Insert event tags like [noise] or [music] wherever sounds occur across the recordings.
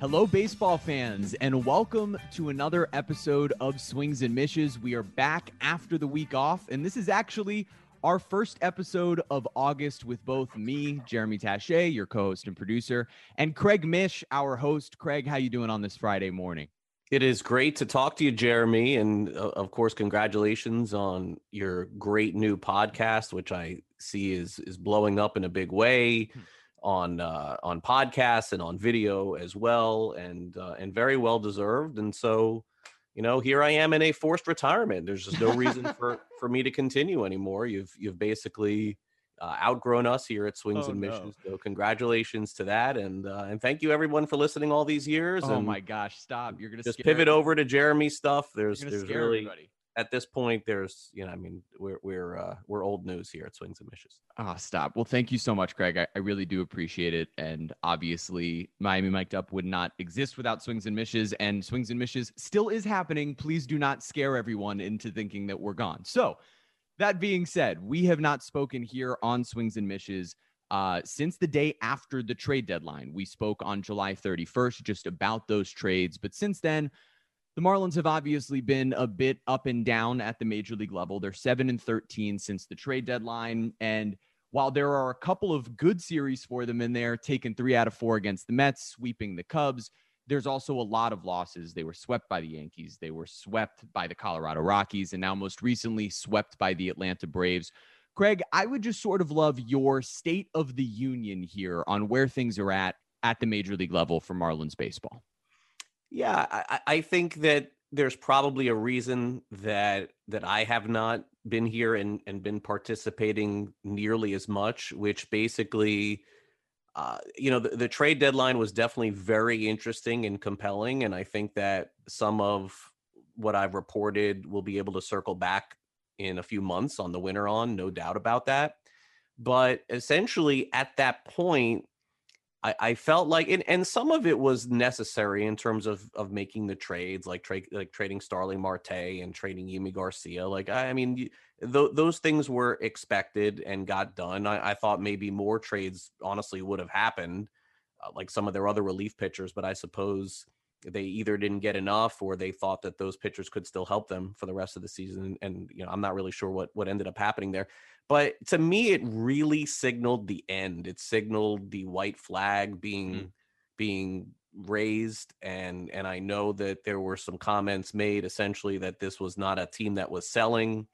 Hello, baseball fans, and welcome to another episode of Swings and Mishes. We are back after the week off, and this is actually our first episode of August with both me, Jeremy Taché, your co-host and producer, and Craig Mish, our host. Craig, how you doing on this Friday morning? It is great to talk to you, Jeremy, and uh, of course, congratulations on your great new podcast, which I see is is blowing up in a big way. On uh, on podcasts and on video as well, and uh, and very well deserved. And so, you know, here I am in a forced retirement. There's just no reason [laughs] for for me to continue anymore. You've you've basically uh, outgrown us here at Swings oh, and Missions. No. So congratulations to that, and uh, and thank you everyone for listening all these years. Oh and my gosh, stop! You're gonna just pivot everybody. over to Jeremy stuff. There's there's really everybody at this point, there's, you know, I mean, we're we're uh, we're old news here at Swings and Mishes. Ah, oh, stop. Well, thank you so much, Craig. I, I really do appreciate it. And obviously, Miami Mic'd Up would not exist without Swings and Mishes, and Swings and Mishes still is happening. Please do not scare everyone into thinking that we're gone. So, that being said, we have not spoken here on Swings and Mishes uh, since the day after the trade deadline. We spoke on July 31st just about those trades, but since then the Marlins have obviously been a bit up and down at the major league level. They're 7 and 13 since the trade deadline and while there are a couple of good series for them in there, taking 3 out of 4 against the Mets, sweeping the Cubs, there's also a lot of losses. They were swept by the Yankees, they were swept by the Colorado Rockies and now most recently swept by the Atlanta Braves. Craig, I would just sort of love your state of the union here on where things are at at the major league level for Marlins baseball. Yeah, I, I think that there's probably a reason that that I have not been here and and been participating nearly as much, which basically uh, you know, the, the, trade deadline was definitely very interesting and compelling. And I think that some of what I've reported will be able to circle back in a few months on the winter on, no doubt about that. But essentially, at that point, I, I felt like, and, and some of it was necessary in terms of of making the trades, like trade like trading Starling Marte and trading Yimi Garcia. Like I, I mean, th- those things were expected and got done. I, I thought maybe more trades, honestly, would have happened, uh, like some of their other relief pitchers. But I suppose they either didn't get enough or they thought that those pitchers could still help them for the rest of the season. And you know, I'm not really sure what what ended up happening there. But to me, it really signaled the end. It signaled the white flag being mm. being raised and and I know that there were some comments made essentially that this was not a team that was selling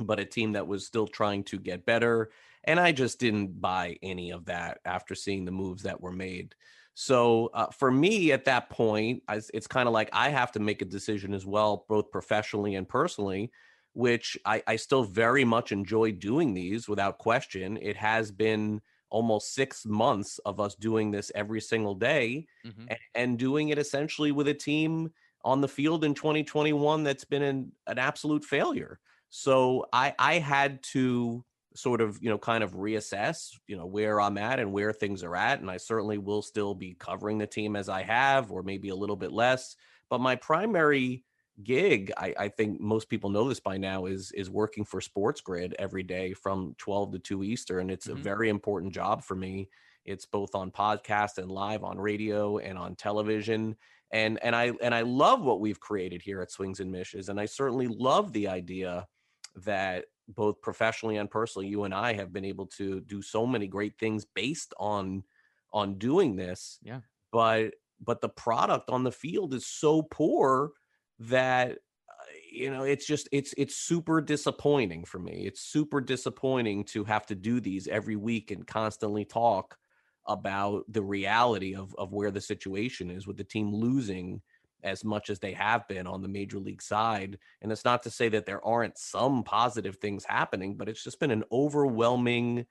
but a team that was still trying to get better and I just didn't buy any of that after seeing the moves that were made. So uh, for me at that point, I, it's kind of like I have to make a decision as well, both professionally and personally which I, I still very much enjoy doing these without question. It has been almost six months of us doing this every single day mm-hmm. and, and, doing it essentially with a team on the field in 2021 that's been an, an absolute failure. So I, I had to sort of, you know, kind of reassess, you know, where I'm at and where things are at. And I certainly will still be covering the team as I have, or maybe a little bit less. But my primary gig I, I, think most people know this by now is is working for SportsGrid every day from 12 to 2 eastern And it's mm-hmm. a very important job for me it's both on podcast and live on radio and on television and and i and i love what we've created here at swings and mishes and i certainly love the idea that both professionally and personally you and i have been able to do so many great things based on on doing this yeah but but the product on the field is so poor that uh, you know it's just it's it's super disappointing for me. It's super disappointing to have to do these every week and constantly talk about the reality of of where the situation is with the team losing as much as they have been on the major league side. And it's not to say that there aren't some positive things happening but it's just been an overwhelming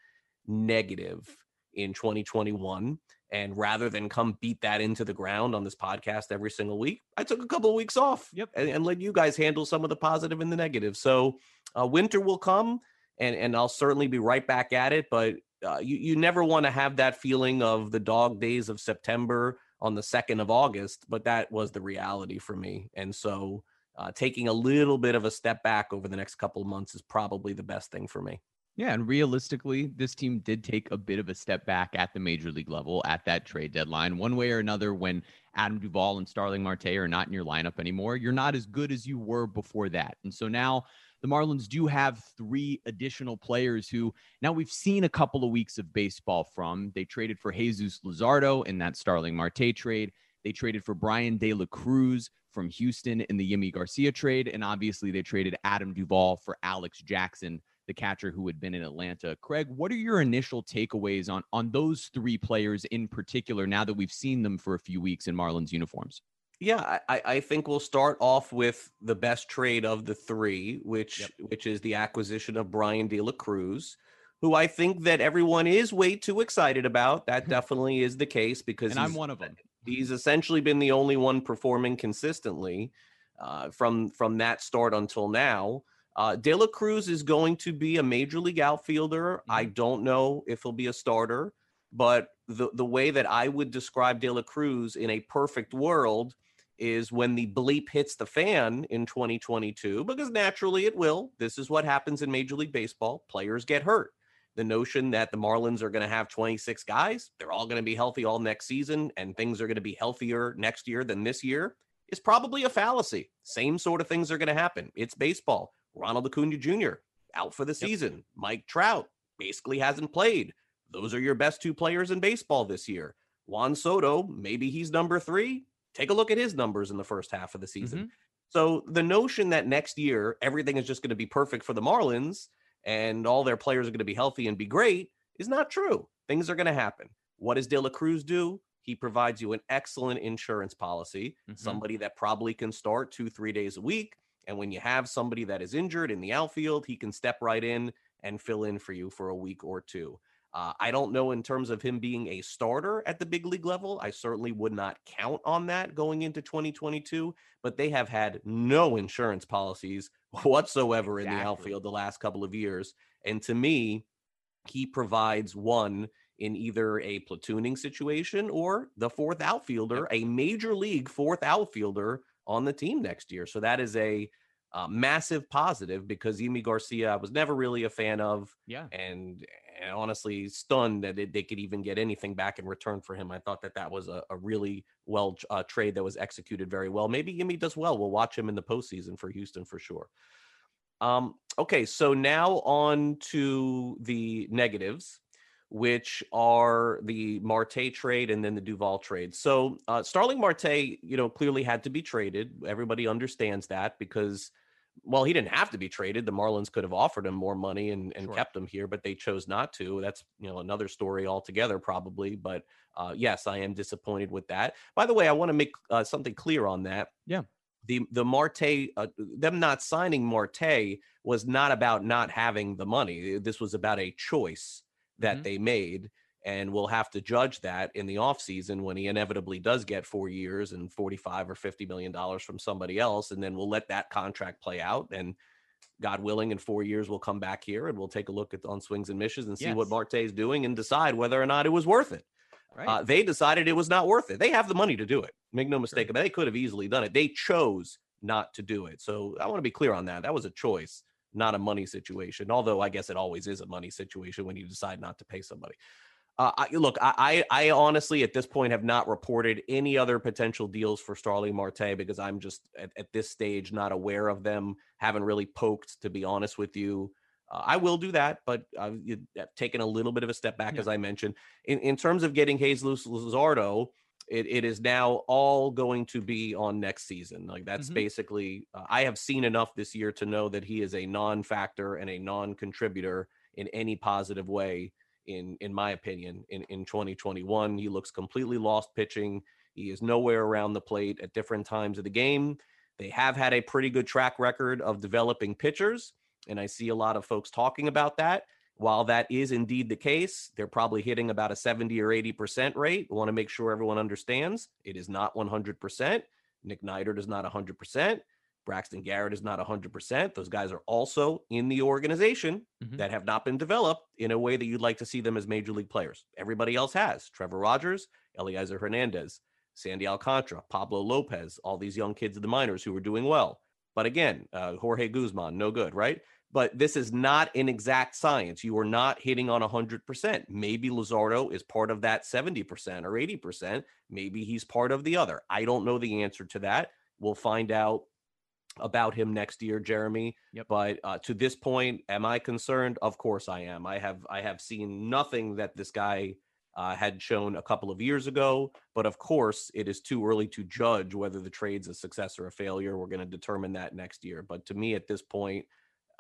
negative in 2021 and rather than come beat that into the ground on this podcast every single week, I took a couple of weeks off yep. and, and let you guys handle some of the positive and the negative. So uh, winter will come and, and I'll certainly be right back at it. But uh, you, you never want to have that feeling of the dog days of September on the 2nd of August, but that was the reality for me. And so uh, taking a little bit of a step back over the next couple of months is probably the best thing for me. Yeah, and realistically, this team did take a bit of a step back at the major league level at that trade deadline. One way or another, when Adam Duvall and Starling Marte are not in your lineup anymore, you're not as good as you were before that. And so now the Marlins do have three additional players who now we've seen a couple of weeks of baseball from. They traded for Jesus Luzardo in that Starling Marte trade. They traded for Brian De La Cruz from Houston in the Yimi Garcia trade. And obviously, they traded Adam Duvall for Alex Jackson the catcher who had been in Atlanta. Craig, what are your initial takeaways on on those three players in particular now that we've seen them for a few weeks in Marlins uniforms? Yeah, I, I think we'll start off with the best trade of the three, which yep. which is the acquisition of Brian De La Cruz, who I think that everyone is way too excited about. That [laughs] definitely is the case because and I'm one of them. He's essentially been the only one performing consistently uh, from from that start until now. Uh, De La Cruz is going to be a major league outfielder. Mm-hmm. I don't know if he'll be a starter, but the, the way that I would describe De La Cruz in a perfect world is when the bleep hits the fan in 2022, because naturally it will. This is what happens in Major League Baseball. Players get hurt. The notion that the Marlins are going to have 26 guys, they're all going to be healthy all next season, and things are going to be healthier next year than this year is probably a fallacy. Same sort of things are going to happen. It's baseball. Ronald Acuna Jr. out for the season. Yep. Mike Trout basically hasn't played. Those are your best two players in baseball this year. Juan Soto, maybe he's number three. Take a look at his numbers in the first half of the season. Mm-hmm. So the notion that next year everything is just going to be perfect for the Marlins and all their players are going to be healthy and be great is not true. Things are going to happen. What does De La Cruz do? He provides you an excellent insurance policy, mm-hmm. somebody that probably can start two, three days a week and when you have somebody that is injured in the outfield, he can step right in and fill in for you for a week or two. Uh, I don't know in terms of him being a starter at the big league level. I certainly would not count on that going into 2022, but they have had no insurance policies [laughs] whatsoever exactly. in the outfield the last couple of years. And to me, he provides one in either a platooning situation or the fourth outfielder, a major league fourth outfielder on the team next year. So that is a uh, massive positive because Yimi Garcia I was never really a fan of. Yeah. And, and honestly stunned that it, they could even get anything back in return for him. I thought that that was a, a really well uh, trade that was executed very well. Maybe Yimi does well. We'll watch him in the postseason for Houston for sure. Um, okay, so now on to the negatives which are the Marte trade and then the Duvall trade. So uh, Starling Marte, you know, clearly had to be traded. Everybody understands that because, well, he didn't have to be traded. The Marlins could have offered him more money and, and sure. kept him here, but they chose not to. That's you know another story altogether, probably. But uh, yes, I am disappointed with that. By the way, I want to make uh, something clear on that. Yeah. The the Marte uh, them not signing Marte was not about not having the money. This was about a choice that mm-hmm. they made and we'll have to judge that in the offseason when he inevitably does get four years and 45 or 50 million dollars from somebody else and then we'll let that contract play out and god willing in four years we'll come back here and we'll take a look at on Swings and Mishes and see yes. what marte is doing and decide whether or not it was worth it right. uh, they decided it was not worth it they have the money to do it make no mistake sure. about it they could have easily done it they chose not to do it so i want to be clear on that that was a choice not a money situation. Although I guess it always is a money situation when you decide not to pay somebody. Uh, I, look, I, I honestly at this point have not reported any other potential deals for Starling Marte because I'm just at, at this stage not aware of them. Haven't really poked, to be honest with you. Uh, I will do that, but I've, taken a little bit of a step back, yeah. as I mentioned. In, in terms of getting Jesus Luzardo, it, it is now all going to be on next season. Like that's mm-hmm. basically, uh, I have seen enough this year to know that he is a non factor and a non contributor in any positive way. In, in my opinion, in, in 2021, he looks completely lost pitching. He is nowhere around the plate at different times of the game. They have had a pretty good track record of developing pitchers, and I see a lot of folks talking about that. While that is indeed the case, they're probably hitting about a 70 or 80% rate. We want to make sure everyone understands it is not 100%. Nick Neidert is not 100%. Braxton Garrett is not 100%. Those guys are also in the organization mm-hmm. that have not been developed in a way that you'd like to see them as major league players. Everybody else has. Trevor Rogers, Elieser Hernandez, Sandy Alcantara, Pablo Lopez, all these young kids of the minors who are doing well. But again, uh, Jorge Guzman, no good, right? But this is not an exact science. You are not hitting on 100%. Maybe Luzardo is part of that 70% or 80%. Maybe he's part of the other. I don't know the answer to that. We'll find out about him next year, Jeremy. Yep. But uh, to this point, am I concerned? Of course I am. I have I have seen nothing that this guy uh, had shown a couple of years ago. But of course, it is too early to judge whether the trade's a success or a failure. We're going to determine that next year. But to me, at this point,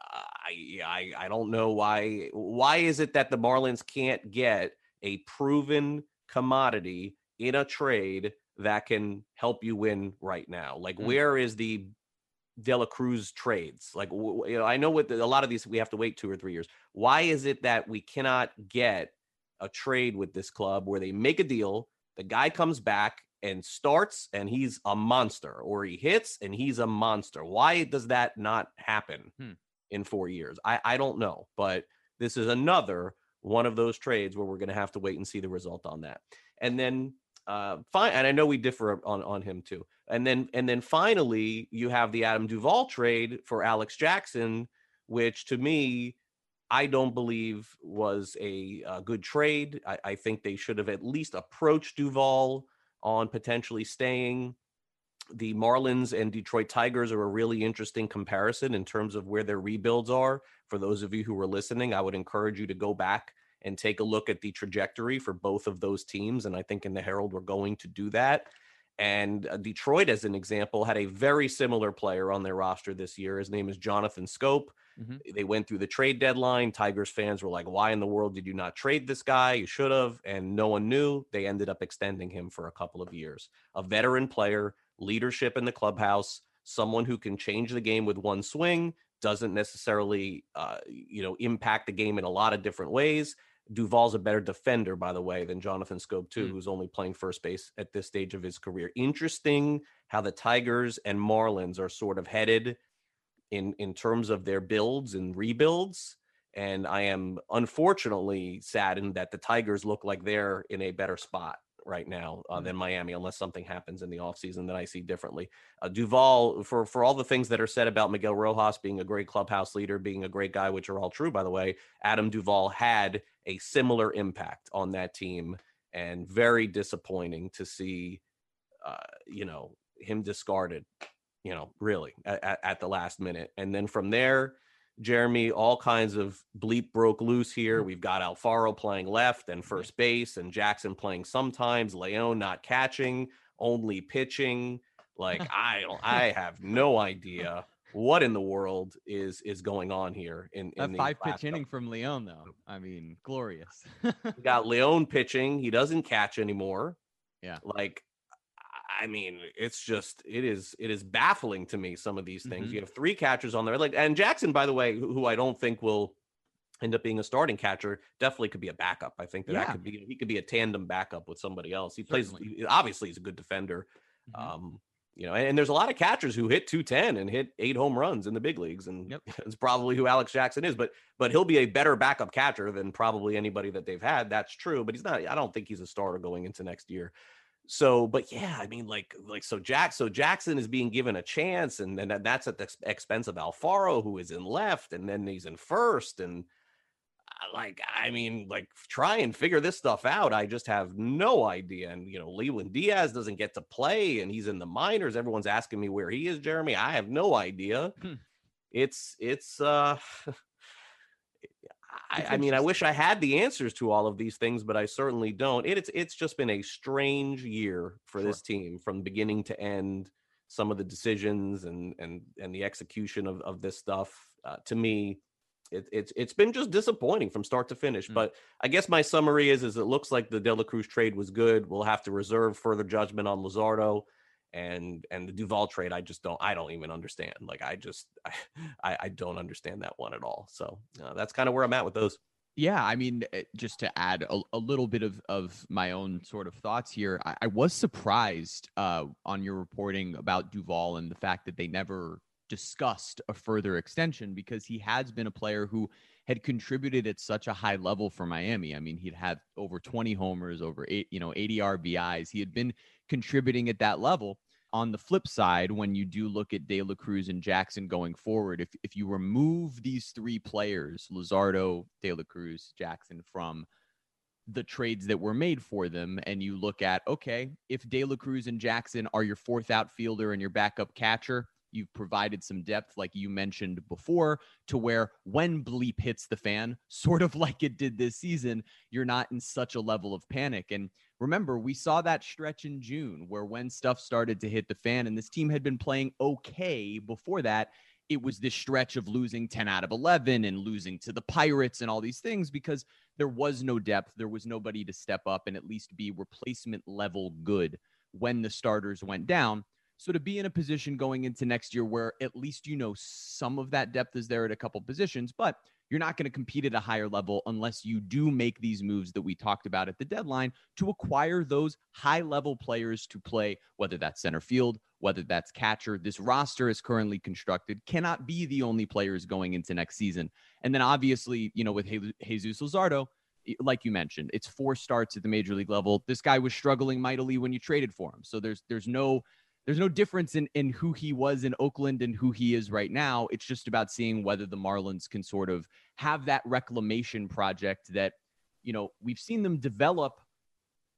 I, I I don't know why. Why is it that the Marlins can't get a proven commodity in a trade that can help you win right now? Like, mm. where is the De La Cruz trades? Like, you know, I know with a lot of these we have to wait two or three years. Why is it that we cannot get a trade with this club where they make a deal, the guy comes back and starts and he's a monster, or he hits and he's a monster? Why does that not happen hmm. In four years? I, I don't know, but this is another one of those trades where we're going to have to wait and see the result on that. And then uh fine and i know we differ on on him too and then and then finally you have the adam duvall trade for alex jackson which to me i don't believe was a, a good trade I, I think they should have at least approached duvall on potentially staying the marlins and detroit tigers are a really interesting comparison in terms of where their rebuilds are for those of you who were listening i would encourage you to go back and take a look at the trajectory for both of those teams. And I think in the Herald, we're going to do that. And uh, Detroit, as an example, had a very similar player on their roster this year. His name is Jonathan Schoop. Mm-hmm. They went through the trade deadline. Tigers fans were like, why in the world did you not trade this guy? You should have. And no one knew. They ended up extending him for a couple of years. A veteran player, leadership in the clubhouse, someone who can change the game with one swing, doesn't necessarily, uh, you know, impact the game in a lot of different ways Duvall's a better defender, by the way, than Jonathan Schoop too, mm. who's only playing first base at this stage of his career. Interesting how the Tigers and Marlins are sort of headed in in terms of their builds and rebuilds. And I am unfortunately saddened that the Tigers look like they're in a better spot right now uh, than Miami, unless something happens in the offseason that I see differently. Uh, Duvall, for for all the things that are said about Miguel Rojas being a great clubhouse leader, being a great guy, which are all true, by the way, Adam Duvall had a similar impact on that team, and very disappointing to see, uh, you know, him discarded. You know, really at, at the last minute, and then from there Jeremy, all kinds of bleep broke loose here. Mm. We've got Alfaro playing left and first base, and Jackson playing sometimes. Leon not catching, only pitching. Like [laughs] I don't, I have no idea what in the world is is going on here. In, in a five pitch inning from Leon, though. I mean, glorious. we got [laughs] Leon pitching. He doesn't catch anymore. Yeah, like I mean, it's just it is it is baffling to me some of these things. Mm-hmm. You have three catchers on there, like and Jackson, by the way, who, who, I don't think will end up being a starting catcher, definitely could be a backup. I think that, yeah. that could be he could be a tandem backup with somebody else. He plays he, obviously he's a good defender. Mm-hmm. Um, you know, and, and, there's a lot of catchers who hit 210 and hit eight home runs in the big leagues, and yep. [laughs] it's probably who Alex Jackson is. But but he'll be a better backup catcher than probably anybody that they've had. That's true, but he's not. I don't think he's a starter going into next year so but yeah i mean like like so jack so jackson is being given a chance and then that's at the expense of alfaro who is in left and then he's in first and uh, like i mean like try and figure this stuff out i just have no idea and you know lewin diaz doesn't get to play and he's in the minors everyone's asking me where he is jeremy i have no idea hmm. it's it's uh [laughs] I, I, mean, I wish I had the answers to all of these things, but I certainly don't. It, it's it's just been a strange year for sure. this team from beginning to end. Some of the decisions and and and the execution of of this stuff uh, to me, it, it's it's been just disappointing from start to finish. Mm. But I guess my summary is is it looks like the De La Cruz trade was good. We'll have to reserve further judgment on Luzardo and and the Duvall trade, I just don't I don't even understand. Like I just [laughs] I I don't understand that one at all. So uh, that's kind of where I'm at with those. Yeah, I mean, eh, just to add a, a little bit of, of my own sort of thoughts here, I, I was surprised uh, on your reporting about Duvall and the fact that they never discussed a further extension because he has been a player who had contributed at such a high level for Miami. I mean, he'd had over 20 homers, over eight, you know, 80 RBIs. He had been contributing at that level. on the flip side, when you do look at De La Cruz and Jackson going forward, if if you remove these three players, Luzardo, De La Cruz, Jackson, from the trades that were made for them, and you look at okay, if De La Cruz and Jackson are your fourth outfielder and your backup catcher, You've provided some depth, like you mentioned before, to where when bleep hits the fan, [laughs] sort of like it did this season, you're not in such a level of panic. And remember, we saw that stretch in June where when stuff started to hit the fan, and this team had been playing okay before that, it was this stretch of losing 10 out of 11 and losing to the Pirates and all these things because there was no depth. There was nobody to step up and at least be replacement level good when the starters went down. So to be in a position going into next year where at least you know some of that depth is there at a couple positions, but you're not going to compete at a higher level unless you do make these moves that we talked about at the deadline to acquire those high level players to play, whether that's center field, whether that's catcher. This roster is currently constructed, cannot be the only players going into next season. And then obviously, you know, with Jesus Luzardo, like you mentioned, it's four starts at the major league level. This guy was struggling mightily when you traded for him. So there's there's no there's no difference in in who he was in Oakland and who he is right now. It's just about seeing whether the Marlins can sort of have that reclamation project that you know we've seen them develop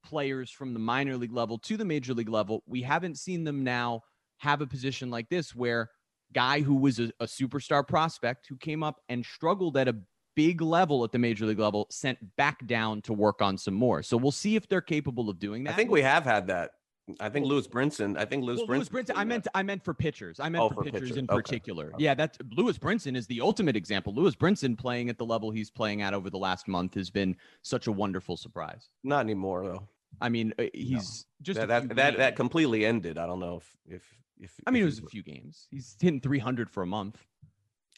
players from the minor league level to the major league level. We haven't seen them now have a position like this where guy who was a, a superstar prospect who came up and struggled at a big level at the major league level sent back down to work on some more. So we'll see if they're capable of doing that. I think we have had that I think Lewis Brinson. I think Lewis well, Brinson. Lewis Brinson. I meant I meant for pitchers. I meant oh, for, for, pitchers pitcher. in particular. Okay. Yeah, that's Lewis Brinson is the ultimate example. Lewis Brinson playing at the level he's playing at over the last month has been such a wonderful surprise. Not anymore though. I mean, uh, he's no. just that that, that, that completely ended. I don't know if if if. I mean, if it was a few games. He's hitting 300 for a month.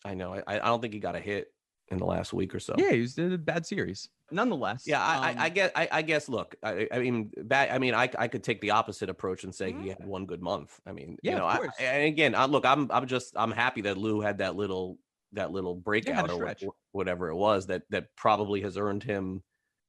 I know. I I don't think he got a hit in the last week or so. Yeah, he was in a bad series nonetheless yeah i, um, I, I guess I, I, guess look i, I mean bad, i mean I, I could take the opposite approach and say mm-hmm. he had one good month i mean yeah, you know I, and again I, look i'm i'm just i'm happy that lou had that little that little breakout or whatever it was that that probably has earned him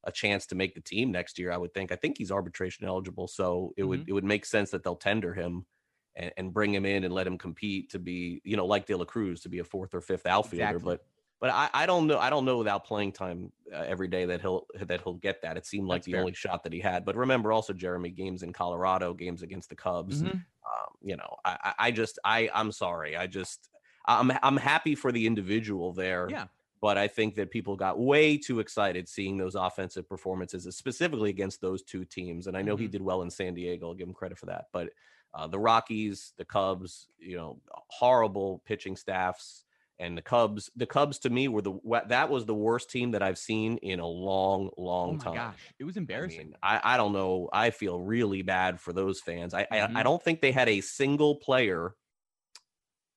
a chance to make the team next year i would think i think he's arbitration eligible so it mm-hmm. would it would make sense that they'll tender him and, and, bring him in and let him compete to be you know like de la cruz to be a fourth or fifth outfielder exactly. but but I, I don't know. I don't know without playing time uh, every day that he'll that he'll get that. It seemed like That's the fair. only shot that he had. But remember also, Jeremy, games in Colorado, games against the Cubs. Mm-hmm. Um, you know, I, I just I I'm sorry. I just I'm I'm happy for the individual there. Yeah. But I think that people got way too excited seeing those offensive performances, specifically against those two teams. And I know mm-hmm. he did well in San Diego. I'll give him credit for that. But uh, the Rockies, the Cubs, you know, horrible pitching staffs and the Cubs. The Cubs to me were the that was the worst team that I've seen in a long, long oh time. Gosh, it was embarrassing. I, mean, I, I, don't know. I feel really bad for those fans. I, mm-hmm. I I don't think they had a single player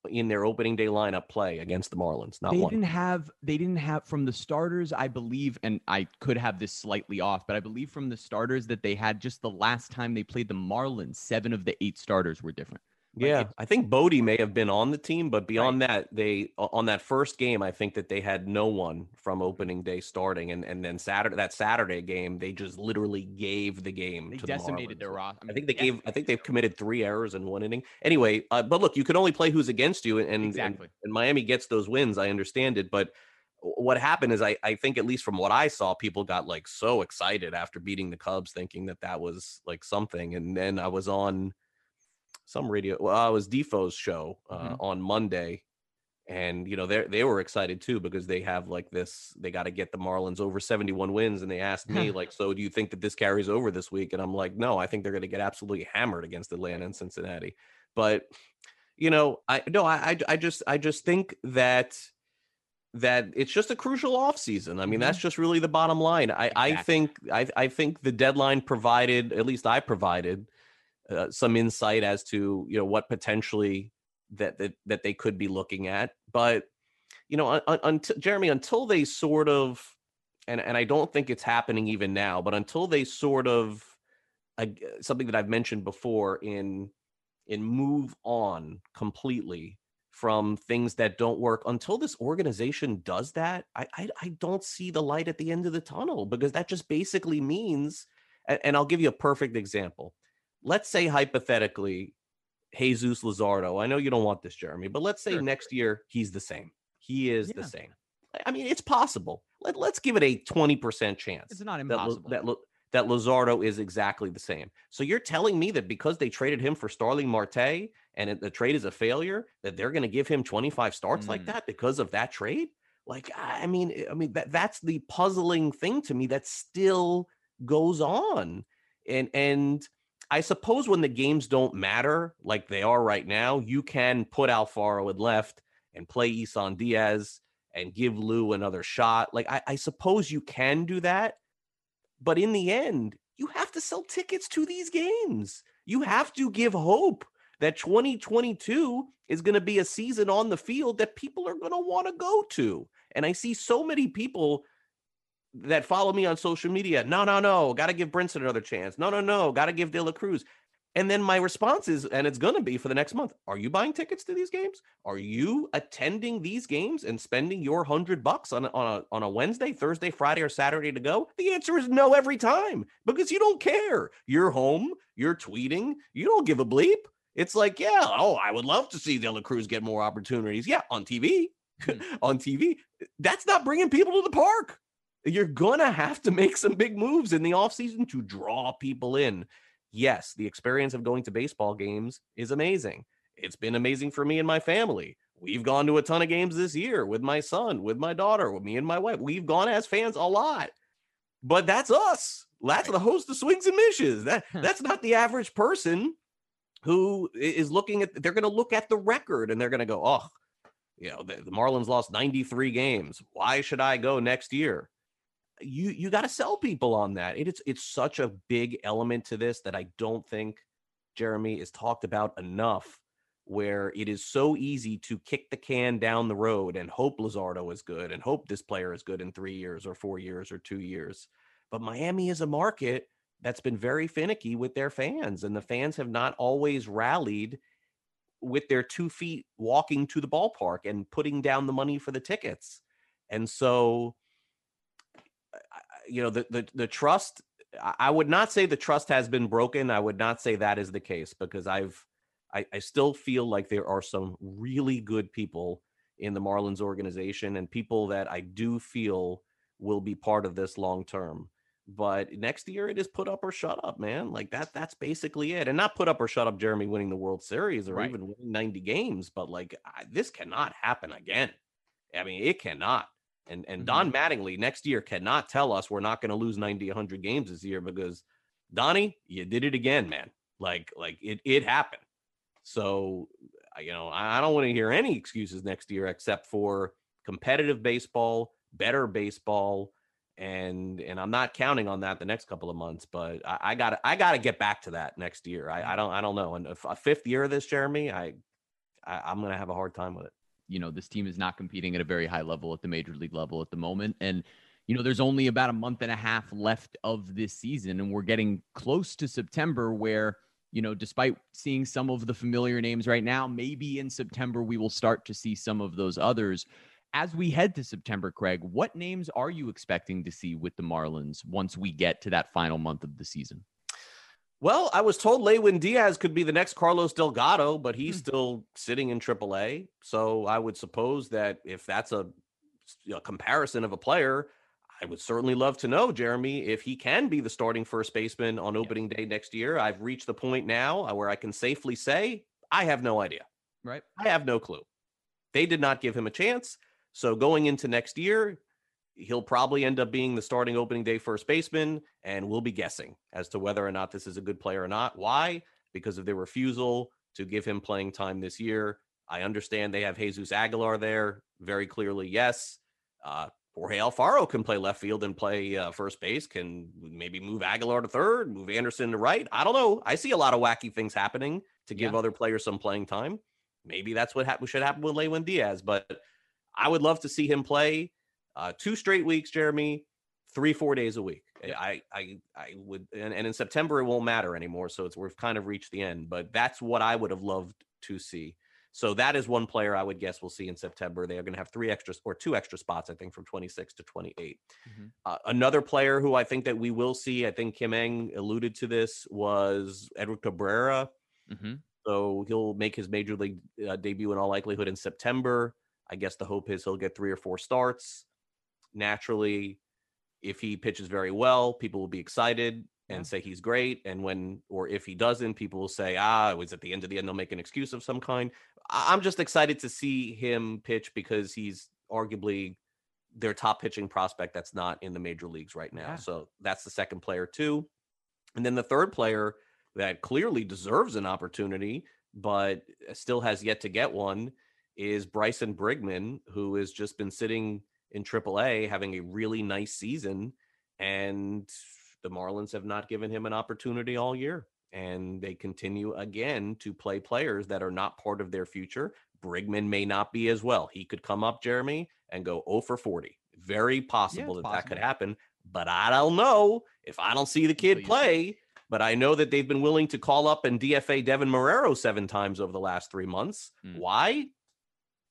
in their opening day lineup play against the Marlins. Not they one. didn't have they didn't have from the starters, I believe, and I could have this slightly off, but I believe from the starters that they had just the last time they played the Marlins, seven of the eight starters were different. Like yeah, I think Bote may have been on the team, but beyond right. that, they on that first game, I think that they had no one from opening day starting, and and then Saturday that Saturday game, they just literally gave the game. They to decimated the their roster. I, mean, I, think they gave. I think they've committed three errors in one inning. Anyway, uh, but look, you can only play who's against you, and exactly. And, and Miami gets those wins. I understand it, but what happened is I, I think at least from what I saw, people got like so excited after beating the Cubs, thinking that that was like something. And then I was on some radio. Well, it was Defoe's show uh, mm-hmm. on Monday, and you know they they were excited too because they have like this. They got to get the Marlins over seventy one wins, and they asked me [laughs] like, "So do you think that this carries over this week?" And I'm like, "No, I think they're going to get absolutely hammered against Atlanta and Cincinnati." But you know, I no, I I just I just think that that it's just a crucial off season. I mean, mm-hmm. that's just really the bottom line. I, exactly. I think I, I think the deadline provided, at least I provided, uh, some insight as to you know what potentially that that, that they could be looking at. But you know until jeremy until they sort of and and i don't think it's happening even now but until they sort of uh, something that i've mentioned before in in move on completely from things that don't work until this organization does that I, I, I don't see the light at the end of the tunnel because that just basically means and i'll give you a perfect example let's say hypothetically Jesus Luzardo. I know you don't want this, Jeremy, but let's say Sure. next year he's the same. He is the same. I mean, it's possible. Let, let's give it a 20% chance It's not that, impossible. that, Lu- that Luzardo is exactly the same. So you're telling me that because they traded him for Starling Marte and it, the trade is a failure, that they're going to give him 25 starts like Mm. that because of that trade? Like, I I mean, I mean that that's the puzzling thing to me that still goes on. And and I suppose when the games don't matter like they are right now, you can put Alfaro in left and play Isan Diaz and give Lou another shot. Like I, I suppose you can do that, but in the end, you have to sell tickets to these games. You have to give hope that 2022 is going to be a season on the field that people are going to want to go to. And I see so many people that follow me on social media. No, no, no, got to give Brinson another chance. No, no, no, got to give De La Cruz. And then my response is, and it's going to be for the next month. Are you buying tickets to these games? Are you attending these games and spending your hundred bucks on a, on a on a Wednesday, Thursday, Friday, or Saturday to go? The answer is no every time because you don't care. You're home. You're tweeting. You don't give a bleep. It's like, yeah, oh, I would love to see De La Cruz get more opportunities. Yeah, on TV, Hmm. [laughs] on TV. That's not bringing people to the park. You're gonna have to make some big moves in the offseason to draw people in yes, the experience of going to baseball games is amazing. It's been amazing for me and my family. We've gone to a ton of games this year with my son, with my daughter, with me and my wife. We've gone as fans a lot. But that's us. That's Right. the host of Swings and Mishes. That that's not the average person who is looking at they're going to look at the record and they're going to go, "Oh, you know, the, the Marlins lost 93 games. Why should I go next year?" You you got to sell people on that. It, it's it's such a big element to this that I don't think Jeremy is talked about enough. Where it is so easy to kick the can down the road and hope Luzardo is good and hope this player is good in three years or four years or two years. But Miami is a market that's been very finicky with their fans, and the fans have not always rallied with their two feet walking to the ballpark and putting down the money for the tickets. And so you know the the, the trust I- would not say the trust has been broken. I would not say that is the case because I've I, I still feel like there are some really good people in the Marlins organization and people that I do feel will be part of this long term. But next year it is put up or shut up, man. Like that that's basically it. And not put up or shut up Jeremy winning the World Series or Right. even winning 90 games, but like I, this cannot happen again. I mean, it cannot. And and Mhm. Don Mattingly next year cannot tell us we're not going to lose 90, 100 games this year because Donnie, you did it again, man. Like like it it happened. So you know, I, I don't want to hear any excuses next year except for competitive baseball, better baseball, and and I'm not counting on that the next couple of months. But I, got I got to get back to that next year. I, I don't I don't know. And if a fifth year of this, Jeremy, I, I I'm gonna have a hard time with it. You know this team is not competing at a very high level at the major league level at the moment. And you know there's only about a month and a half left of this season and we're getting close to september where you know despite seeing some of the familiar names right now maybe in september we will start to see some of those others. As we head to september craig what names are you expecting to see with the marlins once we get to that final month of the season Well, I was told Lewin Diaz could be the next Carlos Delgado, but he's Hmm. still sitting in AAA. So I would suppose that if that's a, a comparison of a player, I would certainly love to know, Jeremy, if he can be the starting first baseman on opening day next year. I've reached the point now where I can safely say I have no idea. right I have no clue. They did not give him a chance. So going into next year, he'll probably end up being the starting opening day first baseman, and we'll be guessing as to whether or not this is a good player or not. Why? Because of their refusal to give him playing time this year. I understand they have Jesus Aguilar there. Very clearly, yes. Uh, Jorge Alfaro can play left field and play uh, first base. Can maybe move Aguilar to third, move Anderson to right. I don't know. I see a lot of wacky things happening to give Yeah. other players some playing time. Maybe that's what hap- should happen with Lewin Diaz. But I would love to see him play uh, two straight weeks, Jeremy, three four days a week. Yeah. I I I would, and, and in September it won't matter anymore. So it's we've kind of reached the end. But that's what I would have loved to see. So that is one player I would guess we'll see in September. They are going to have three extra or two extra spots, I think, from 26 to 28. Mhm. Uh, another player who I think that we will see, I think Kim Ng alluded to this, was Edward Cabrera. hmm So he'll make his major league uh, debut in all likelihood in September. I guess the hope is he'll get three or four starts. Naturally, if he pitches very well, people will be excited and say he's great. And when or if he doesn't, people will say, ah, it was at the end of the end, they'll make an excuse of some kind. I'm just excited to see him pitch because he's arguably their top pitching prospect that's not in the major leagues right now. Yeah. So that's the second player, too. And then the third player that clearly deserves an opportunity, but still has yet to get one is Bryson Brigman, who has just been sitting in AAA having a really nice season. And the Marlins have not given him an opportunity all year. And they continue again to play players that are not part of their future. Brigman may not be as well. He could come up, Jeremy, and go 0 for 40. Very possible yeah, that possible. that could happen. But I don't know if I don't see the kid play. But I know that they've been willing to call up and DFA Deven Marrero seven times over the last three months. Mm. Why?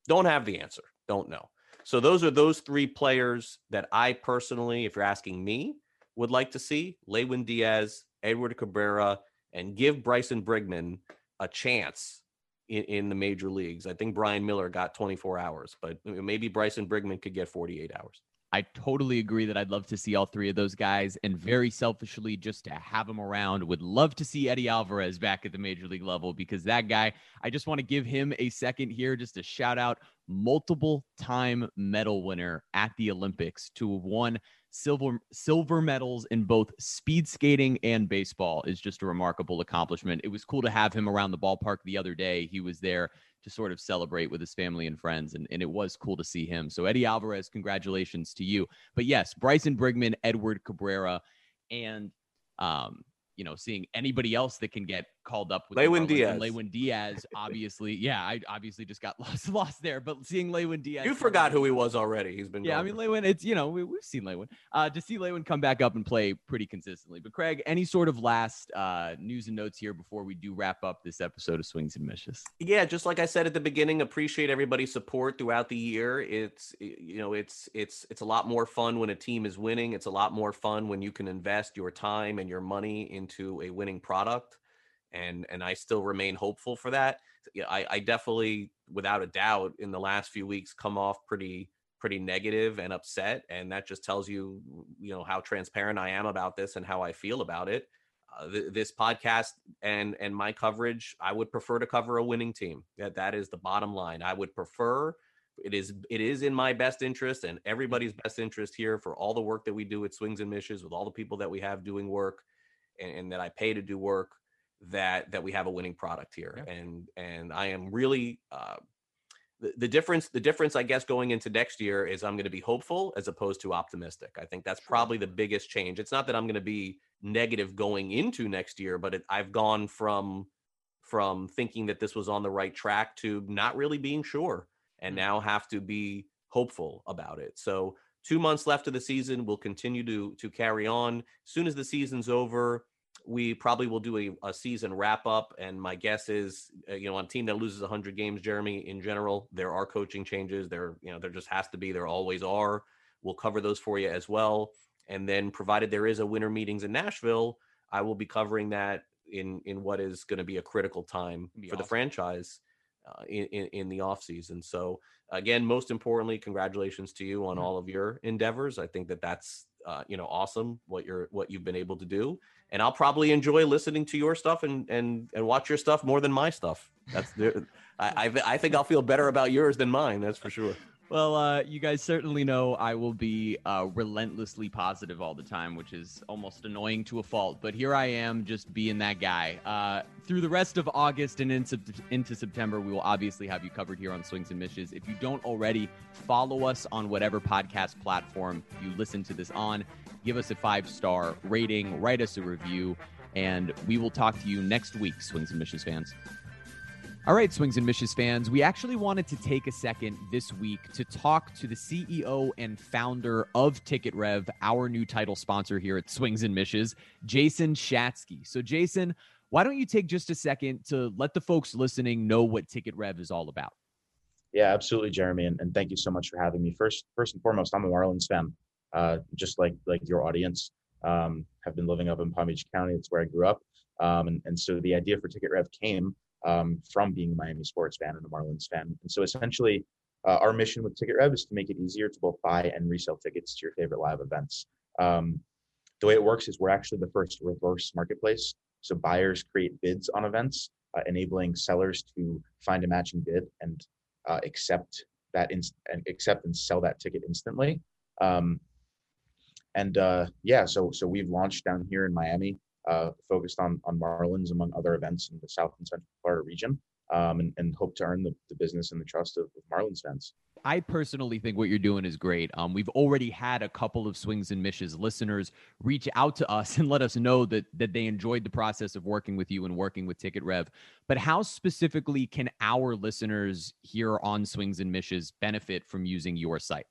Don't have the answer. Don't know. So those are those three players that I personally, if you're asking me, would like to see Lewin Diaz, Edward Cabrera, and give Bryson Brigman a chance in, in, the major leagues. I think Brian Miller got 24 hours, but maybe Bryson Brigman could get 48 hours. I totally agree that I'd love to see all three of those guys, and very selfishly, just to have them around, would love to see Eddy Alvarez back at the major league level because that guy, I just want to give him a second here, just a shout out, multiple time medal winner at the Olympics to have won silver silver medals in both speed skating and baseball is just a remarkable accomplishment. It was cool to have him around the ballpark the other day. He was there to sort of celebrate with his family and friends. And, and it was cool to see him. So, Eddy Alvarez, congratulations to you. But yes, Bryson Brigman, Edward Cabrera, and um, you know, seeing anybody else that can get called up with Lewin Diaz. Lewin Diaz, [laughs] obviously, yeah, I obviously just got [laughs] lost lost there. But seeing Lewin Diaz, you forgot who he was already. He's been yeah. I mean, Lewin, it's you know we, have seen Lewin. Uh, to see Lewin come back up and play pretty consistently. But Craig, any sort of last uh, news and notes here before we do wrap up this episode of Swings and Mishes? Yeah, just like I said at the beginning, appreciate everybody's support throughout the year. It's you know it's it's it's a lot more fun when a team is winning. It's a lot more fun when you can invest your time and your money into a winning product and and I still remain hopeful for that. I, I definitely, without a doubt, in the last few weeks, come off pretty pretty negative and upset, and that just tells you, you know, how transparent I am about this and how I feel about it. Uh, th- this podcast and and my coverage, I would prefer to cover a winning team. That that is the bottom line. I would prefer. It is it is in my best interest and everybody's best interest here for all the work that we do at Swings and Mishes with all the people that we have doing work and, and that I pay to do work that that we have a winning product here yeah. and and i am really uh the, the difference the difference i guess going into next year is i'm going to be hopeful as opposed to optimistic. I think that's probably the biggest change. It's not that i'm going to be negative going into next year but it, i've gone from from thinking that this was on the right track to not really being sure and mm-hmm. now have to be hopeful about it. So two months left of the season we'll continue to to carry on. As soon as the season's over we probably will do a, a season wrap up. And my guess is, uh, you know, on a team that loses 100 games, Jeremy, in general, there are coaching changes. There, you know, there just has to be. There always are. We'll cover those for you as well. And then, provided there is a winter meetings in Nashville, I will be covering that in in what is going to be a critical time for awesome. the franchise uh, in, in, in the off season. So again, most importantly, congratulations to you on mm-hmm. all of your endeavors. I think that that's uh, you know awesome what you're what you've been able to do and I'll probably enjoy listening to your stuff and and and watch your stuff more than my stuff. That's [laughs] I, I I think I'll feel better about yours than mine. That's for sure. Well, uh, you guys certainly know I will be uh, relentlessly positive all the time, which is almost annoying to a fault. But here I am, just being that guy. Uh, through the rest of August and into, into September, we will obviously have you covered here on Swings and Mishes. If you don't already, follow us on whatever podcast platform you listen to this on give us a five star rating, write us a review, and we will talk to you next week, Swings and Mishes fans. All right, Swings and Mishes fans, we actually wanted to take a second this week to talk to the CEO and founder of Ticket Rev, our new title sponsor here at Swings and Mishes, Jason Shatsky. So, Jason, why don't you take just a second to let the folks listening know what Ticket Rev is all about? Yeah, absolutely, Jeremy, and, and thank you so much for having me. First, first and foremost, I'm a Marlins fan uh, just like like your audience. Um, have been living up in Palm Beach County. It's where I grew up, um, and and so the idea for Ticket Rev came um, from being a Miami sports fan and a Marlins fan. And so essentially, uh, our mission with Ticket Rev is to make it easier to both buy and resell tickets to your favorite live events. Um, the way it works is we're actually the first reverse marketplace. So buyers create bids on events, uh, enabling sellers to find a matching bid and uh, accept that inst- and accept and sell that ticket instantly. Um, and uh, yeah, so so we've launched down here in Miami, uh, focused on on Marlins among other events in the South and Central Florida region um, and, and, hope to earn the, the business and the trust of, of, Marlins fans. I personally think what you're doing is great. Um, we've already had a couple of swings and mishes listeners reach out to us [laughs] and let us know that that they enjoyed the process of working with you and working with Ticket Rev. But how specifically can our listeners here on Swings and Mishes benefit from using your site?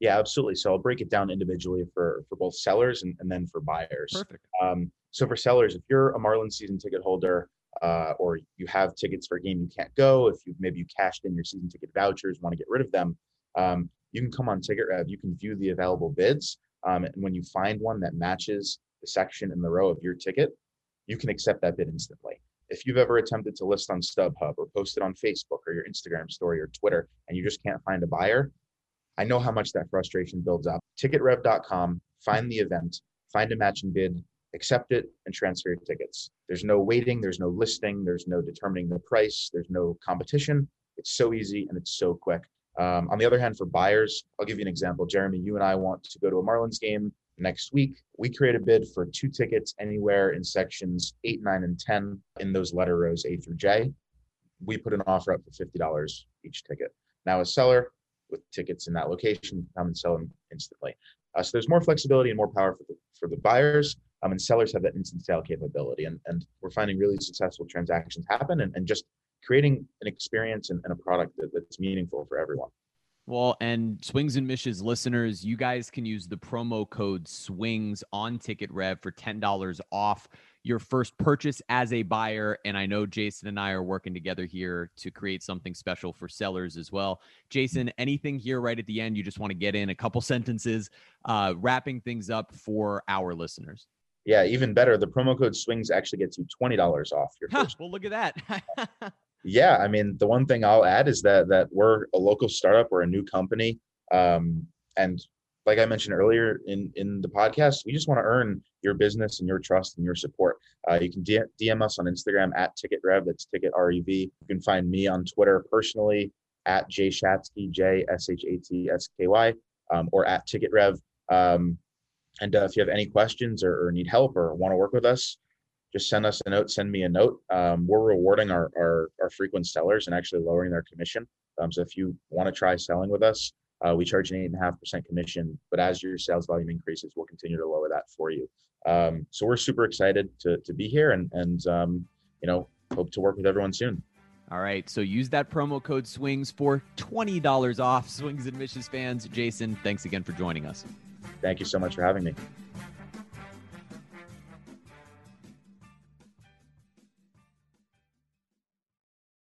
Yeah, absolutely. So I'll break it down individually for for both sellers and, and then for buyers. Perfect. Um, so for sellers, if you're a Marlins season ticket holder, uh, or you have tickets for a game you can't go, if you maybe you cashed in your season ticket vouchers, want to get rid of them, um, you can come on Ticket Rev. You can view the available bids, um, and when you find one that matches the section in the row of your ticket, you can accept that bid instantly. If you've ever attempted to list on StubHub or post it on Facebook or your Instagram story or Twitter, and you just can't find a buyer, I know how much that frustration builds up. Ticketrev.com, find the event, find a matching bid, accept it, and transfer your tickets. There's no waiting, there's no listing, there's no determining the price, there's no competition. It's so easy and it's so quick. Um, on the other hand, for buyers, I'll give you an example. Jeremy, you and I want to go to a Marlins game next week. We create a bid for two tickets anywhere in sections eight, nine, and 10 in those letter rows A through J. We put an offer up for $50 each ticket. Now, a seller with tickets in that location come and sell them instantly. Uh, so there's more flexibility and more power for the, for the buyers um, and sellers have that instant sale capability. And, and we're finding really successful transactions happen and, and just creating an experience and, and a product that, that's meaningful for everyone. Well, and Swings and Mishes listeners, you guys can use the promo code SWINGS on Ticket Rev for $10 off your first purchase as a buyer. And I know Jason and I are working together here to create something special for sellers as well. Jason, anything here right at the end you just want to get in a couple [laughs] sentences, uh, wrapping things up for our listeners? Yeah, even better. The promo code swings actually gets you twenty dollars off your first. well, look at that. [laughs] yeah, I mean, the one thing I'll add is that that we're a local startup, we're a new company, um, and like I mentioned earlier in in the podcast, we just want to earn your business and your trust and your support. Uh, you can DM us on Instagram at Ticket Rev. That's Ticket R E V. You can find me on Twitter personally at Jay Shatsky J S H A T S K Y um, or at Ticket Rev. Um, and uh, if you have any questions or, or, need help or want to work with us, just send us a note, send me a note. Um, we're rewarding our, our, our, frequent sellers and actually lowering their commission. Um, so if you want to try selling with us, uh, we charge an eight and a half percent commission, but as your sales volume increases, we'll continue to lower that for you. Um, so we're super excited to, to be here and, and um, you know, hope to work with everyone soon. All right. So use that promo code SWINGS for $20 off [laughs] Swings and Mishes fans. Jason, thanks again for joining us. Thank you so much for having me.